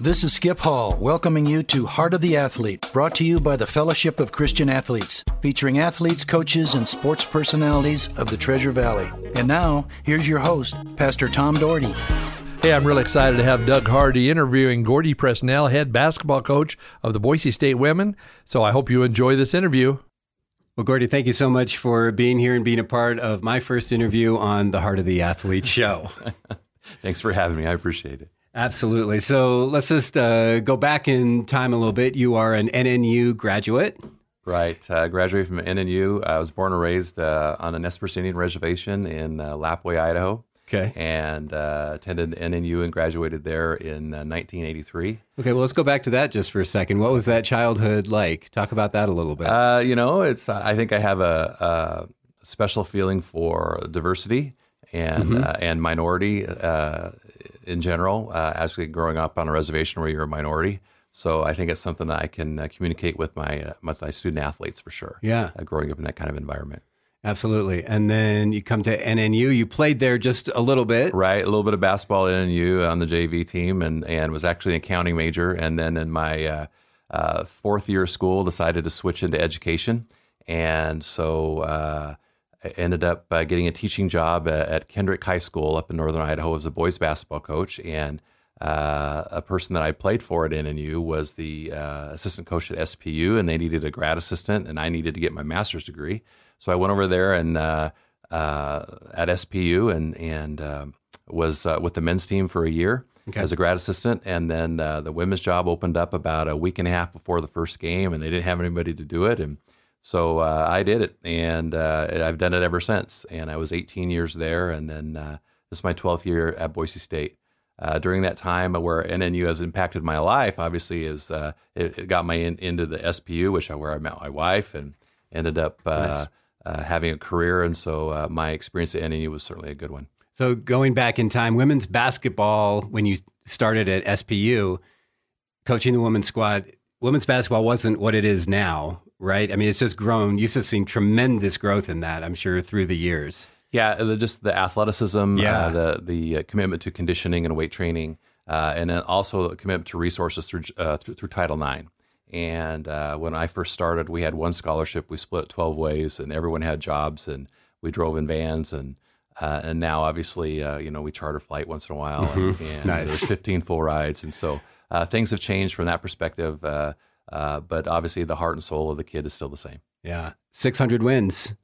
This is Skip Hall, welcoming you to Heart of the Athlete, brought to you by the Fellowship of Christian Athletes, featuring athletes, coaches, and sports personalities of the Treasure Valley. And now, here's your host, Pastor Tom Doherty. Hey, I'm really excited to have Doug Hardy interviewing Gordy Presnell, head basketball coach of the Boise State women. So I hope you enjoy this interview. Well, Gordy, thank you so much for being here and being a part of my first interview on the Heart of the Athlete show. Thanks for having me. I appreciate it. Absolutely. So let's just uh, go back in time a little bit. You are an NNU graduate. Right. Uh, graduated from NNU. I was born and raised uh, on the Nez Indian Reservation in uh, Lapwai, Idaho. Okay. And uh, attended NNU and graduated there in 1983. Uh, okay. Well, let's go back to that just for a second. What was that childhood like? Talk about that a little bit. you know, it's. I think I have a, a special feeling for diversity and mm-hmm. and minority in general, uh, actually growing up on a reservation where you're a minority. So I think it's something that I can uh, communicate with my uh, with my student athletes for sure. Yeah, uh, growing up in that kind of environment. Absolutely. And then you come to NNU. You played there just a little bit, right? A little bit of basketball at NNU on the JV team, and and was actually an accounting major. And then in my uh, uh, fourth year of school, decided to switch into education, and so I ended up uh, getting a teaching job at, at, Kendrick High School up in northern Idaho as a boys basketball coach. And uh, a person that I played for at NNU was the uh, assistant coach at SPU, and they needed a grad assistant, and I needed to get my master's degree. So I went over there and uh, uh, at SPU and and um, was uh, with the men's team for a year. Okay. as a grad assistant. And then uh, the women's job opened up about a week and a half before the first game, and they didn't have anybody to do it. And so uh, I did it, and uh, I've done it ever since. And I was 18 years there, and then uh, this is my 12th year at Boise State. Uh, during that time, where NNU has impacted my life, obviously, is uh, it, it, got me in, into the SPU, which I where I met my wife, and ended up uh, nice. having a career. And so my experience at NNU was certainly a good one. So going back in time, women's basketball, when you started at SPU, coaching the women's squad, women's basketball wasn't what it is now right? I mean, it's just grown. You've just seen tremendous growth in that, I'm sure, through the years. Yeah, just the athleticism, uh, yeah. Uh, the the uh, commitment to conditioning and weight training, uh, and then also the commitment to resources through uh, through, through, Title IX. And uh, when I first started, we had one scholarship. We split it twelve ways, and everyone had jobs, and we drove in vans, and and now obviously, you know, we charter flight once in a while, mm-hmm. and, and nice. there's fifteen full rides, and so things have changed from that perspective. Uh, but obviously, the heart and soul of the kid is still the same. Yeah, 600 wins.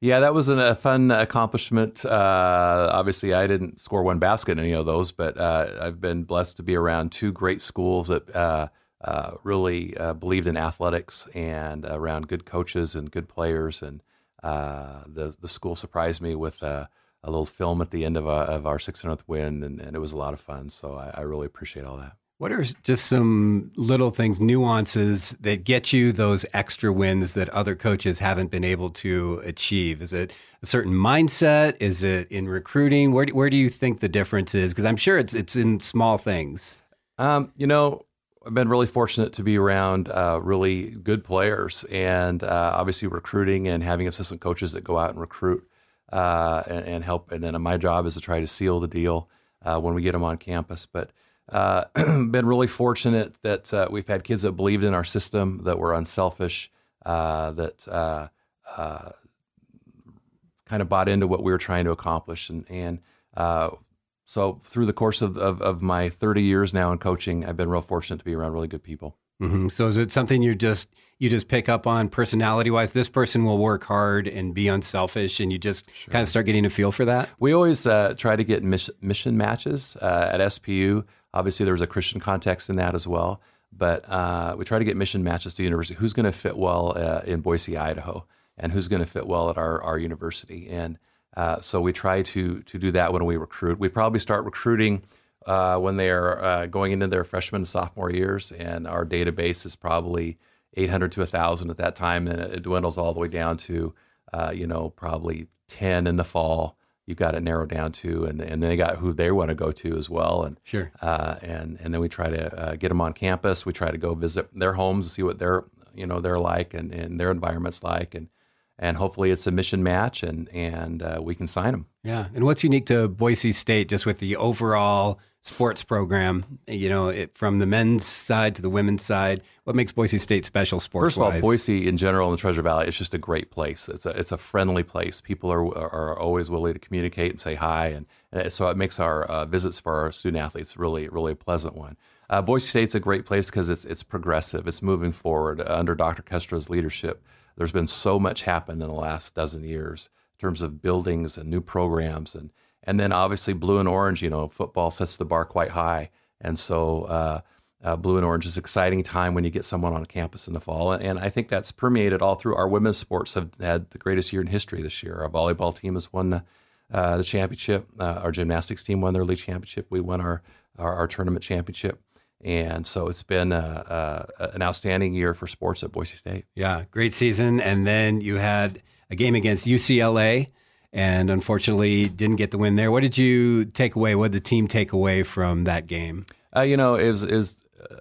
Yeah, that was an, a fun accomplishment. Uh, obviously, I didn't score one basket in any of those, but uh, I've been blessed to be around two great schools that uh, uh, really believed in athletics and around good coaches and good players. And the the school surprised me with a little film at the end of, a, of our 600th win, and, and, it was a lot of fun. So I, I really appreciate all that. What are just some little things, nuances that get you those extra wins that other coaches haven't been able to achieve? Is it a certain mindset? Is it in recruiting? Where do, where do you think the difference is? Because I'm sure it's it's in small things. Um, you know, I've been really fortunate to be around uh, really good players, and uh, obviously recruiting and having assistant coaches that go out and recruit uh, and, and, help. And then my job is to try to seal the deal uh, when we get them on campus, but uh, been really fortunate that uh, we've had kids that believed in our system, that were unselfish, uh, that uh, uh, kind of bought into what we were trying to accomplish. And, and uh, so through the course of, of, of, my 30 years now in coaching, I've been real fortunate to be around really good people. Mm-hmm. So is it something you just you just pick up on personality wise? This person will work hard and be unselfish, and you just sure. kind of start getting a feel for that. We always try to get mission, mission matches at SPU. Obviously, there was a Christian context in that as well. But uh, we try to get mission matches to university. Who's going to fit well uh, in Boise, Idaho, and who's going to fit well at our, our university? And uh, so we try to to do that when we recruit. We probably start recruiting uh, when they are uh, going into their freshman and sophomore years, and our database is probably 800 to 1,000 at that time, and it dwindles all the way down to uh, you know probably 10 in the fall you've got to narrow down to, and and they got who they want to go to as well, and sure, uh, and and then we try to uh, get them on campus. We try to go visit their homes, see what they're you know they're like, and, and their environments like, and and hopefully it's a mission match, and and uh, we can sign them. Yeah, and what's unique to Boise State, just with the overall sports program. You know, it, from the men's side to the women's side, what makes Boise State special sports? First of all, Boise in general in the Treasure Valley, it's just a great place. It's a it's a friendly place. People are are always willing to communicate and say hi, and, and so it makes our uh, visits for our student athletes really really a pleasant one. Uh, Boise State's a great place because it's it's progressive. It's moving forward uh, under Dr. Kustra's leadership. There's been so much happened in the last dozen years in terms of buildings and new programs and and then obviously blue and orange, you know, football sets the bar quite high. And so uh, uh, blue and orange is an exciting time when you get someone on campus in the fall. And, and, I think that's permeated all through. Our women's sports have had the greatest year in history this year. Our volleyball team has won the, uh, the championship. Uh, our gymnastics team won their league championship. We won our, our, our tournament championship. And so it's been a, a, an outstanding year for sports at Boise State. Yeah, great season. And then you had a game against UCLA and unfortunately didn't get the win there. What did you take away? What did the team take away from that game? Uh, you know, it was, it was uh,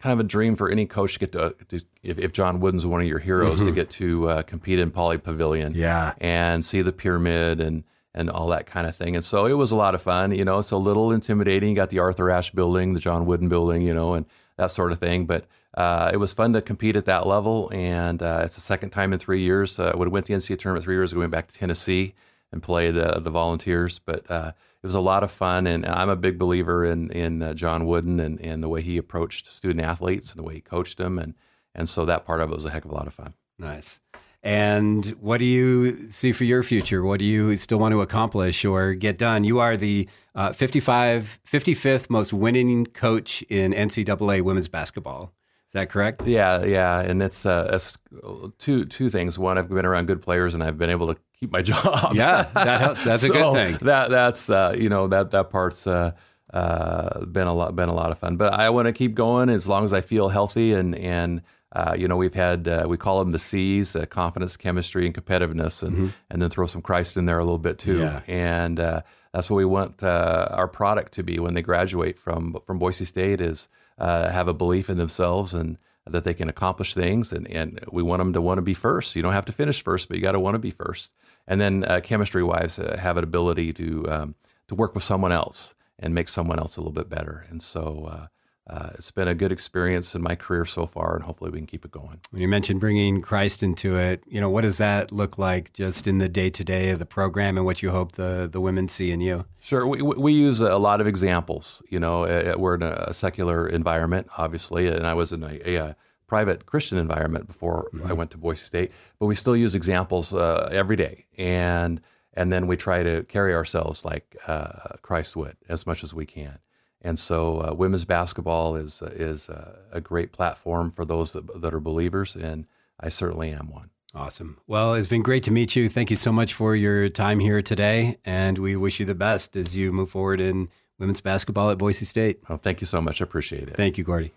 kind of a dream for any coach to get to, to if, if, John Wooden's one of your heroes, mm-hmm. to get to uh, compete in Pauley Pavilion, yeah, and see the pyramid and and all that kind of thing. And so it was a lot of fun. You know, it's a little intimidating. You got the Arthur Ashe building, the John Wooden building, you know, and that sort of thing. But uh, it was fun to compete at that level, and uh, it's the second time in three years. Uh, when I went to the NCAA tournament three years ago, went back to Tennessee and played uh, the Volunteers. But uh, it was a lot of fun, and I'm a big believer in in uh, John Wooden and, and the way he approached student athletes and the way he coached them, and and so that part of it was a heck of a lot of fun. Nice. And what do you see for your future? What do you still want to accomplish or get done? You are the uh, 55, 55th most winning coach in NCAA women's basketball. Is that correct? Yeah, yeah, and it's, uh, two two things. One, I've been around good players, and I've been able to keep my job. Yeah, that helps. That's so a good thing. That that's uh, you know that that part's uh, uh, been a lot been a lot of fun. But I want to keep going as long as I feel healthy and and uh, you know, we've had uh, we call them the C's: uh, confidence, chemistry, and competitiveness, and mm-hmm. and then throw some Christ in there a little bit too. Yeah. And uh, that's what we want uh, our product to be when they graduate from from Boise State is uh, have a belief in themselves and that they can accomplish things, and and we want them to want to be first. You don't have to finish first, but you got to want to be first. And then chemistry wise, have an ability to um, to work with someone else and make someone else a little bit better. And so uh, it's been a good experience in my career so far, and hopefully we can keep it going. When you mentioned bringing Christ into it, you know, what does that look like just in the day to day of the program, and what you hope the the women see in you? Sure, we we use a lot of examples. You know, we're in a secular environment, obviously, and I was in a, a private Christian environment before mm-hmm. I went to Boise State, but we still use examples uh, every day, and and then we try to carry ourselves like uh, Christ would as much as we can. And so, uh, women's basketball is is uh, a great platform for those that, that are believers, and I certainly am one. Awesome. Well, it's been great to meet you. Thank you so much for your time here today, and we wish you the best as you move forward in women's basketball at Boise State. Well, thank you so much. I appreciate it. Thank you, Gordy.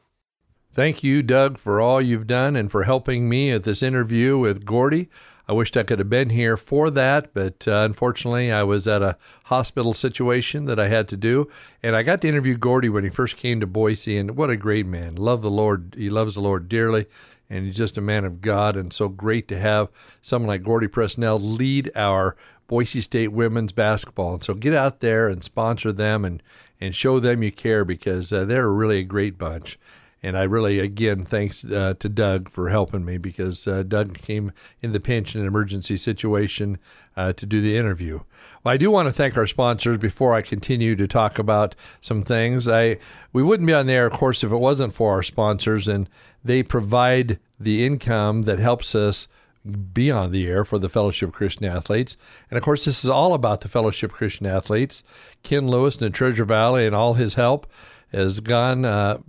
Thank you, Doug, for all you've done and for helping me at this interview with Gordy. I wished I could have been here for that, but uh, unfortunately, I was at a hospital situation that I had to do. And I got to interview Gordy when he first came to Boise, and what a great man. Love the Lord. He loves the Lord dearly, and he's just a man of God. And so great to have someone like Gordy Presnell lead our Boise State women's basketball. And so get out there and sponsor them and, and show them you care because uh, they're really a great bunch. And I really, again, thanks uh, to Doug for helping me because uh, Doug came in the pinch in an emergency situation uh, to do the interview. Well, I do want to thank our sponsors before I continue to talk about some things. I we wouldn't be on the air, of course, if it wasn't for our sponsors, and they provide the income that helps us be on the air for the Fellowship of Christian Athletes. And of course, this is all about the Fellowship of Christian Athletes. Ken Lewis in Treasure Valley and all his help has gone uh,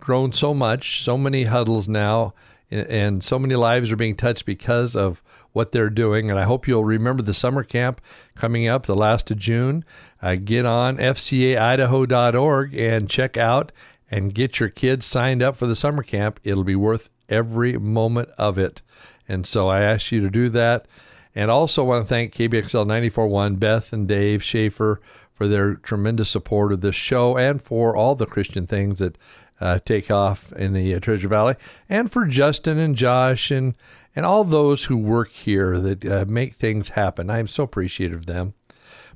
grown so much, so many huddles now, and so many lives are being touched because of what they're doing. And I hope you'll remember the summer camp coming up the last of June. Uh, get on fcaidaho.org and check out and get your kids signed up for the summer camp. It'll be worth every moment of it. And so I ask you to do that. And also want to thank KBXL 941, Beth and Dave Schaefer for their tremendous support of this show and for all the Christian things that uh, take off in the uh, Treasure Valley, and for Justin and Josh and and all those who work here that uh, make things happen. I am so appreciative of them.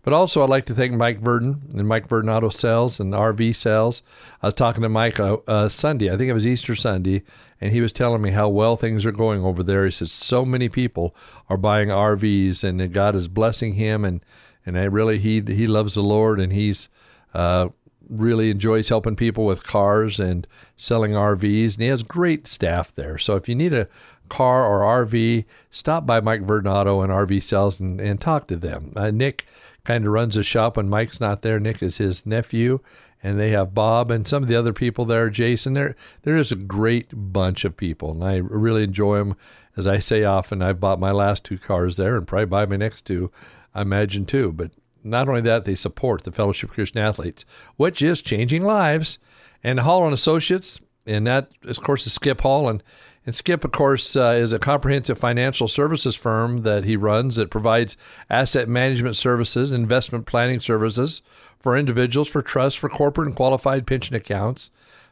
But also, I'd like to thank Mike Verdon and Mike Verdon Auto Sales and RV Sales. I was talking to Mike uh, uh, Sunday, I think it was Easter Sunday, and he was telling me how well things are going over there. He said so many people are buying RVs, and God is blessing him, and and I really he he loves the Lord, and he's uh, really enjoys helping people with cars and selling RVs, and he has great staff there. So if you need a car or RV, stop by Mike Verdon Auto and RV Sales and, and talk to them. Uh, Nick kind of runs the shop when Mike's not there. Nick is his nephew, and they have Bob and some of the other people there. Jason, there there is a great bunch of people, and I really enjoy them. As I say often, I've bought my last two cars there, and probably buy my next two. I imagine too. But not only that, they support the Fellowship of Christian Athletes, which is changing lives. And Hall and Associates, and that of course is Skip Hall and and Skip, of course, uh, is a comprehensive financial services firm that he runs that provides asset management services, investment planning services for individuals, for trusts, for corporate and qualified pension accounts.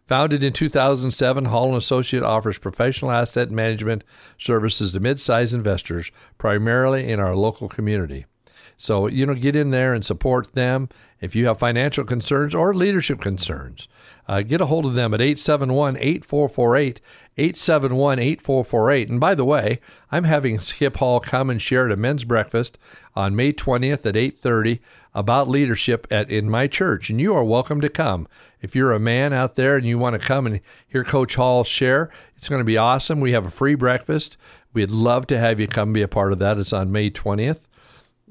Founded in 2007, Hall and Associate offers professional asset management services to mid-sized investors, primarily in our local community. So, you know, get in there and support them if you have financial concerns or leadership concerns. Uh, get a hold of them at 871 8448, 871 8448. And by the way, I'm having Skip Hall come and share at a men's breakfast on May 20th at 830 about leadership at in my church. And you are welcome to come. If you're a man out there and you want to come and hear Coach Hall share, it's going to be awesome. We have a free breakfast. We'd love to have you come be a part of that. It's on May 20th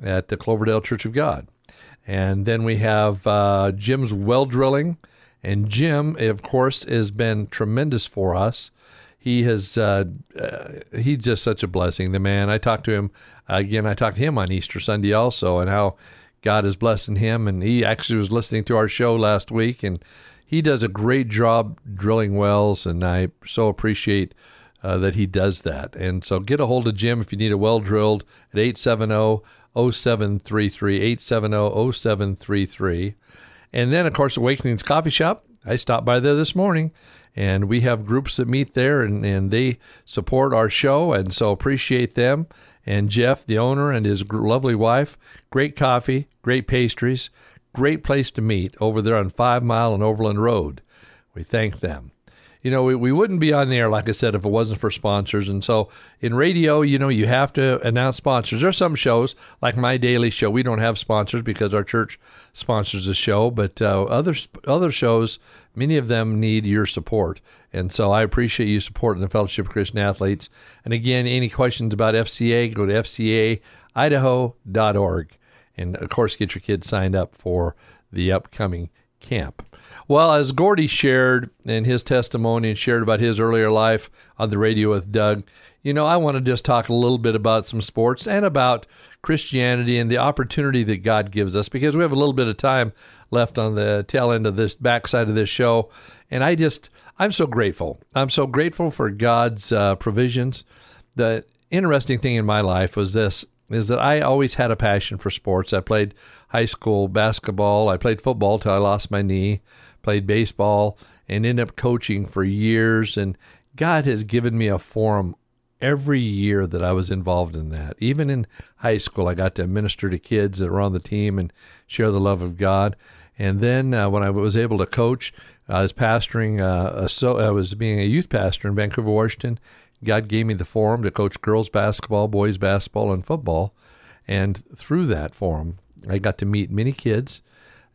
at the Cloverdale Church of God. And then we have uh, Jim's Well Drilling. And Jim, of course, has been tremendous for us. He has, uh, uh, he's just such a blessing. The man, I talked to him again, I talked to him on Easter Sunday also, and how God is blessing him. And he actually was listening to our show last week, and he does a great job drilling wells. And I so appreciate uh, that he does that. And so get a hold of Jim if you need a well drilled at 870 0733, 870 0733. And then, of course, Awakenings Coffee Shop. I stopped by there this morning, and we have groups that meet there, and, and they support our show, and so appreciate them. And Jeff, the owner, and his lovely wife, great coffee, great pastries, great place to meet over there on Five Mile and Overland Road. We thank them you know, we, we wouldn't be on the air, like I said, if it wasn't for sponsors. And so in radio, you know, you have to announce sponsors. There's some shows, like my daily show, we don't have sponsors because our church sponsors the show. But uh, other, other shows, many of them need your support. And so I appreciate you supporting the Fellowship of Christian Athletes. And again, any questions about FCA, go to fcaidaho.org. And of course, get your kids signed up for the upcoming camp. Well, as Gordy shared in his testimony and shared about his earlier life on the radio with Doug, you know, I want to just talk a little bit about some sports and about Christianity and the opportunity that God gives us because we have a little bit of time left on the tail end of this backside of this show. And I just, I'm so grateful. I'm so grateful for God's uh, provisions. The interesting thing in my life was this is that I always had a passion for sports. I played high school basketball. I played football till I lost my knee played baseball, and ended up coaching for years. And God has given me a forum every year that I was involved in that. Even in high school, I got to minister to kids that were on the team and share the love of God. And then uh, when I was able to coach, I was pastoring. Uh, so I was being a youth pastor in Vancouver, Washington. God gave me the forum to coach girls basketball, boys basketball, and football. And through that forum, I got to meet many kids.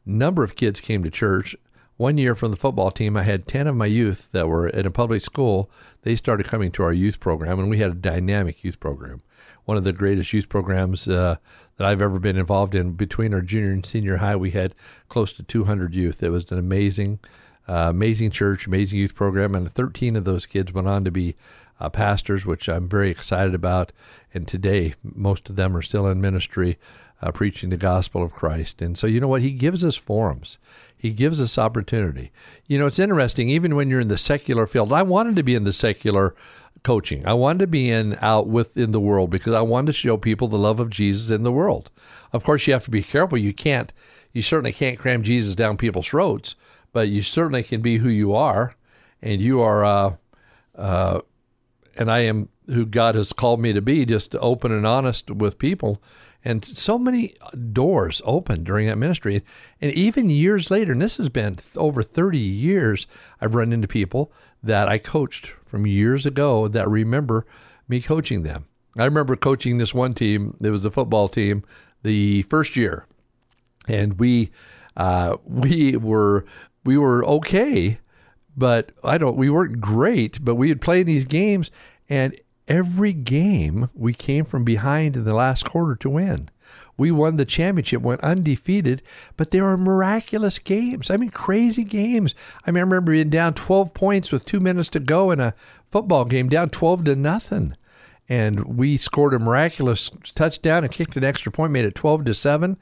Number of kids came to church, one year from the football team, I had 10 of my youth that were in a public school. They started coming to our youth program, and we had a dynamic youth program. One of the greatest youth programs uh, that I've ever been involved in. Between our junior and senior high, we had close to 200 youth. It was an amazing, uh, amazing church, amazing youth program, and 13 of those kids went on to be uh, pastors, which I'm very excited about. And today, most of them are still in ministry, uh, preaching the gospel of Christ. And so, you know what? He gives us forums. He gives us opportunity. You know, it's interesting, even when you're in the secular field. I wanted to be in the secular coaching. I wanted to be in out within the world because I wanted to show people the love of Jesus in the world. Of course, you have to be careful. You can't, you certainly can't cram Jesus down people's throats, but you certainly can be who you are, and you are, uh, uh, and I am who God has called me to be, just open and honest with people and so many doors opened during that ministry. And even years later, and this has been over 30 years, I've run into people that I coached from years ago that remember me coaching them. I remember coaching this one team. It was a football team the first year, and we uh, we were we were okay, but I don't. We weren't great, but we had played these games, and every game we came from behind in the last quarter to win. We won the championship, went undefeated, but there were miraculous games. I mean, crazy games. I remember being down 12 points with two minutes to go in a football game, down 12 to nothing. And we scored a miraculous touchdown and kicked an extra point, made it 12 to 7.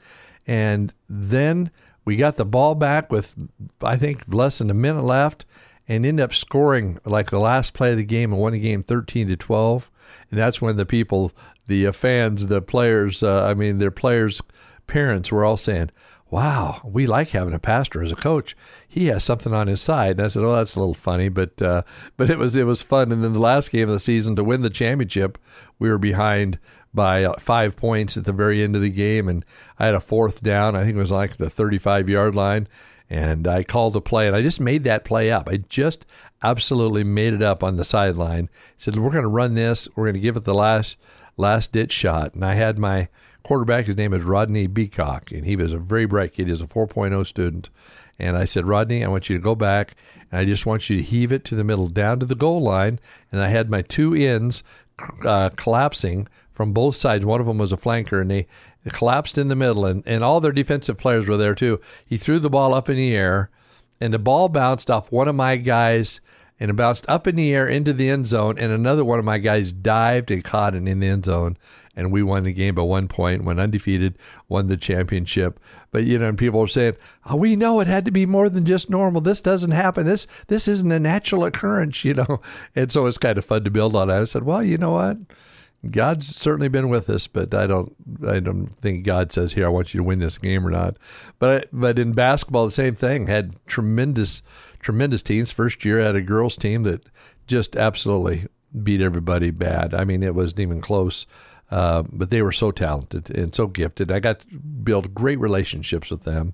And then we got the ball back with, I think, less than a minute left and end up scoring like the last play of the game and won the game 13 to 12. And that's when the people, the uh, fans, the players, uh, I mean, their players' parents were all saying, wow, we like having a pastor as a coach. He has something on his side. And I said, oh, that's a little funny, but uh, but it was it was fun. And then the last game of the season to win the championship, we were behind by uh, five points at the very end of the game, and I had a fourth down. I think it was like the 35 yard line, and I called a play, and I just made that play up. I just absolutely made it up on the sideline. Said we're going to run this. We're going to give it the last last ditch shot, and I had my quarterback. His name is Rodney Beacock, and he was a very bright kid. He's a 4.0 student. And I said, Rodney, I want you to go back, and I just want you to heave it to the middle, down to the goal line. And I had my two ends uh, collapsing from both sides. One of them was a flanker, and they collapsed in the middle, and, and all their defensive players were there too. He threw the ball up in the air, and the ball bounced off one of my guys and it bounced up in the air into the end zone, and another one of my guys dived and caught it in the end zone and we won the game by one point, went undefeated, won the championship. But you know, and people are saying, oh, "We know it had to be more than just normal. This doesn't happen. This this isn't a natural occurrence," you know. And so it's kind of fun to build on. I said, "Well, you know what." God's certainly been with us, but I don't I don't think God says here I want you to win this game or not. But but in basketball the same thing. Had tremendous tremendous teams. First year had a girls team that just absolutely beat everybody bad. I mean it wasn't even close. Uh, but they were so talented and so gifted. I got to build great relationships with them,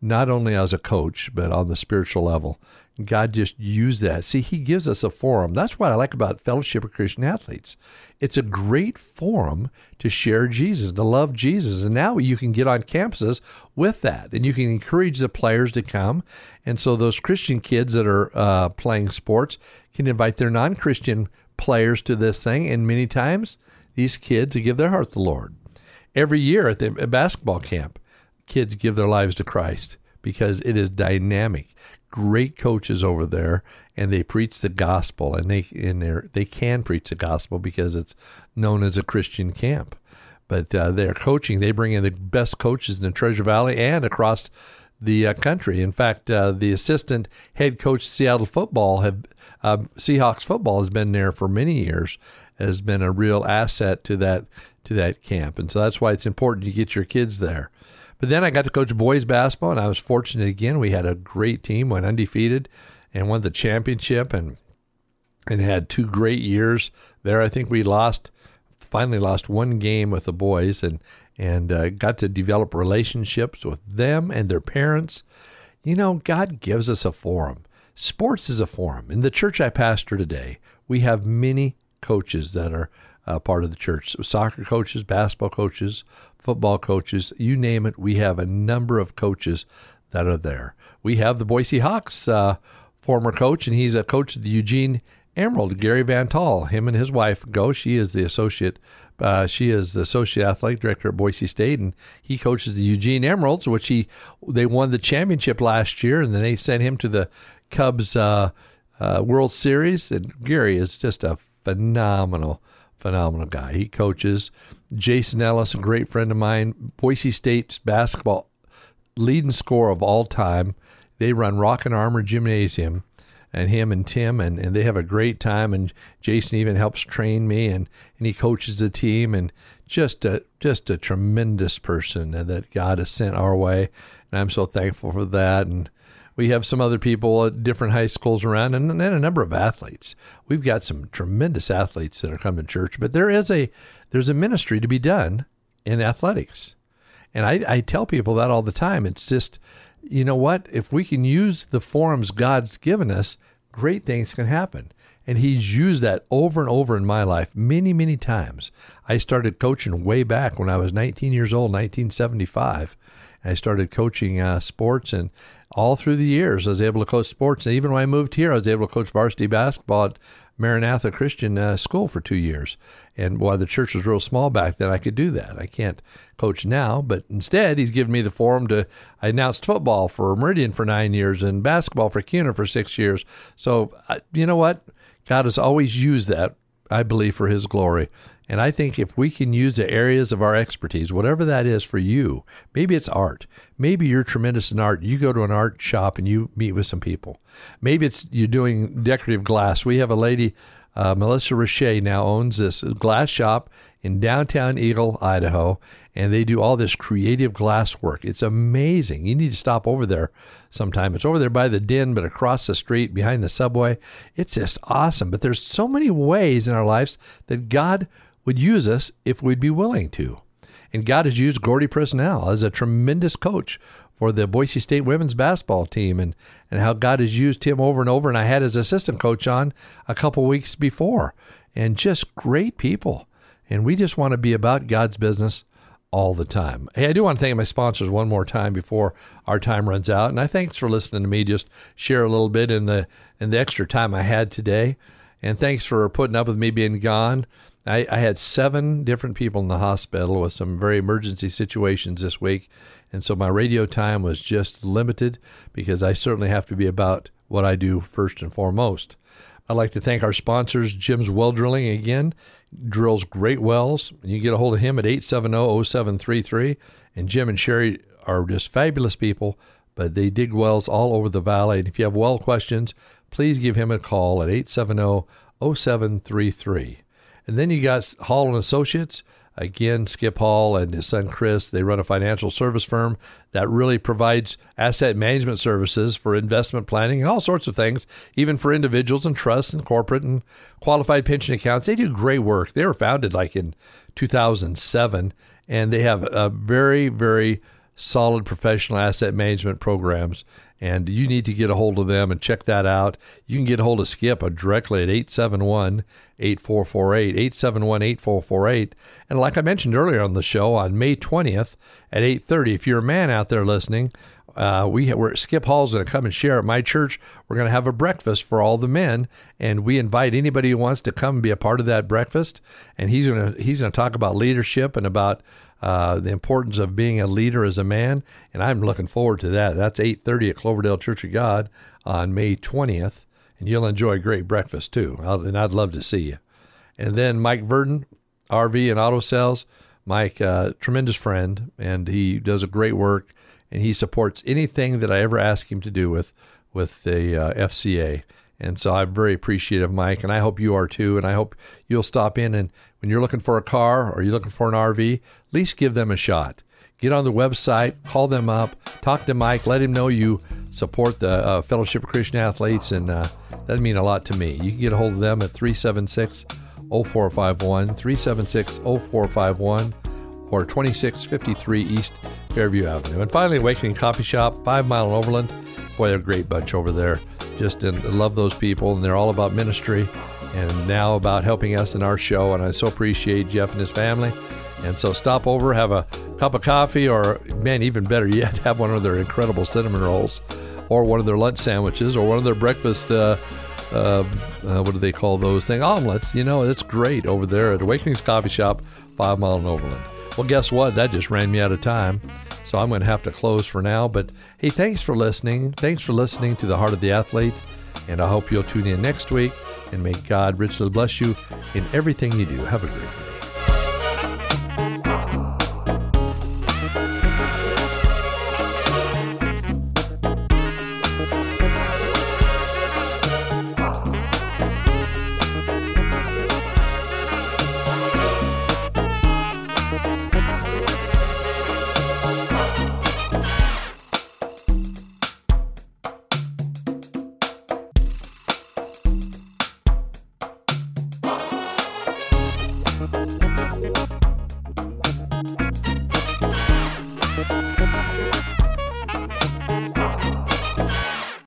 not only as a coach, but on the spiritual level. God just used that. See, He gives us a forum. That's what I like about Fellowship of Christian Athletes. It's a great forum to share Jesus, to love Jesus. And now you can get on campuses with that, and you can encourage the players to come. And so those Christian kids that are uh, playing sports can invite their non Christian players to this thing. And many times, these kids to give their heart to the Lord. Every year at the basketball camp, kids give their lives to Christ because it is dynamic. Great coaches over there, and they preach the gospel, and they in there they can preach the gospel because it's known as a Christian camp. But uh, they're coaching; they bring in the best coaches in the Treasure Valley and across the uh, country. In fact, uh, the assistant head coach Seattle football have uh, Seahawks football has been there for many years, has been a real asset to that to that camp, and so that's why it's important to get your kids there. But then I got to coach boys basketball, and I was fortunate again. We had a great team, went undefeated, and won the championship, and and had two great years there. I think we lost, finally lost one game with the boys, and and uh, got to develop relationships with them and their parents. You know, God gives us a forum. Sports is a forum. In the church I pastor today, we have many coaches that are uh, part of the church. So soccer coaches, basketball coaches, football coaches, you name it. We have a number of coaches that are there. We have the Boise Hawks uh, former coach, and he's a coach of the Eugene Emerald, Gary Van Tol. Him and his wife go. She is the associate. Uh, she is the associate athletic director at Boise State, and he coaches the Eugene Emeralds, which he they won the championship last year, and then they sent him to the Cubs uh, uh, World Series. And Gary is just a phenomenal, phenomenal guy. He coaches. Jason Ellis, a great friend of mine, Boise State's basketball leading scorer of all time. They run Rock and Armor Gymnasium, and him and Tim, and, and they have a great time. And Jason even helps train me, and, and he coaches the team, and just a just a tremendous person that God has sent our way, and I'm so thankful for that. And we have some other people at different high schools around, and, and a number of athletes. We've got some tremendous athletes that are coming to church, but there is a there's a ministry to be done in athletics. And I, I tell people that all the time. It's just, you know what? If we can use the forums God's given us, great things can happen. And he's used that over and over in my life many, many times. I started coaching way back when I was 19 years old, 1975. I started coaching uh, sports, and all through the years, I was able to coach sports. And even when I moved here, I was able to coach varsity basketball at Maranatha Christian uh, School for two years. And while the church was real small back then, I could do that. I can't coach now, but instead, he's given me the forum to. I announced football for Meridian for nine years and basketball for Kuna for six years. So, uh, you know what? God has always used that, I believe, for his glory. And I think if we can use the areas of our expertise, whatever that is for you, maybe it's art. Maybe you're tremendous in art. You go to an art shop and you meet with some people. Maybe it's you're doing decorative glass. We have a lady, uh, Melissa Richey, now owns this glass shop in downtown Eagle, Idaho, and they do all this creative glass work. It's amazing. You need to stop over there sometime. It's over there by the Den, but across the street behind the subway. It's just awesome. But there's so many ways in our lives that God would use us if we'd be willing to. And God has used Gordy Presnell as a tremendous coach for the Boise State women's basketball team and, and how God has used him over and over. And I had his assistant coach on a couple weeks before. And just great people. And we just want to be about God's business all the time. Hey, I do want to thank my sponsors one more time before our time runs out. And I thanks for listening to me just share a little bit in the in the extra time I had today. And thanks for putting up with me being gone. I, I had seven different people in the hospital with some very emergency situations this week. And so my radio time was just limited because I certainly have to be about what I do first and foremost. I'd like to thank our sponsors, Jim's Well Drilling again, drills great wells. You can get a hold of him at 870-0733. And Jim and Sherry are just fabulous people, but they dig wells all over the valley. And if you have well questions, please give him a call at 870-0733. And then you got Hall and Associates. Again, Skip Hall and his son Chris, they run a financial service firm that really provides asset management services for investment planning and all sorts of things, even for individuals and trusts and corporate and qualified pension accounts. They do great work. They were founded like in 2007, and they have a very, very solid professional asset management programs and you need to get a hold of them and check that out. You can get a hold of Skip directly at 871 8448, 871 8448. And like I mentioned earlier on the show, on May 20th at 8.30, if you're a man out there listening, uh, we we're, Skip Hall's going to come and share at my church. We're going to have a breakfast for all the men, and we invite anybody who wants to come and be a part of that breakfast. And he's going to he's going to talk about leadership and about uh, the importance of being a leader as a man, and I'm looking forward to that. That's 8:30 at Cloverdale Church of God on May 20th, and you'll enjoy a great breakfast too. I'll, and I'd love to see you. And then Mike Verdon, RV and Auto Sales. Mike, uh, tremendous friend, and he does a great work, and he supports anything that I ever ask him to do with with the uh, FCA. And so I'm very appreciative, Mike, and I hope you are too. And I hope you'll stop in and when you're looking for a car or you're looking for an RV, at least give them a shot. Get on the website, call them up, talk to Mike, let him know you support the uh, Fellowship of Christian Athletes, and uh, that'd mean a lot to me. You can get a hold of them at 376 0451, 376 0451, or 2653 East Fairview Avenue. And finally, Awakening Coffee Shop, Five Mile and Overland. Boy, they're a great bunch over there. Just uh, love those people, and they're all about ministry and now about helping us in our show. And I so appreciate Jeff and his family. And so stop over, have a cup of coffee, or man, even better yet, have one of their incredible cinnamon rolls, or one of their lunch sandwiches, or one of their breakfast. Uh, uh, uh, what do they call those things? Omelets. You know, it's great over there at Awakenings Coffee Shop, Five Mile and Overland. Well, guess what? That just ran me out of time. So I'm going to have to close for now. But hey, thanks for listening. Thanks for listening to The Heart of the Athlete. And I hope you'll tune in next week and may God richly bless you in everything you do. Have a great day.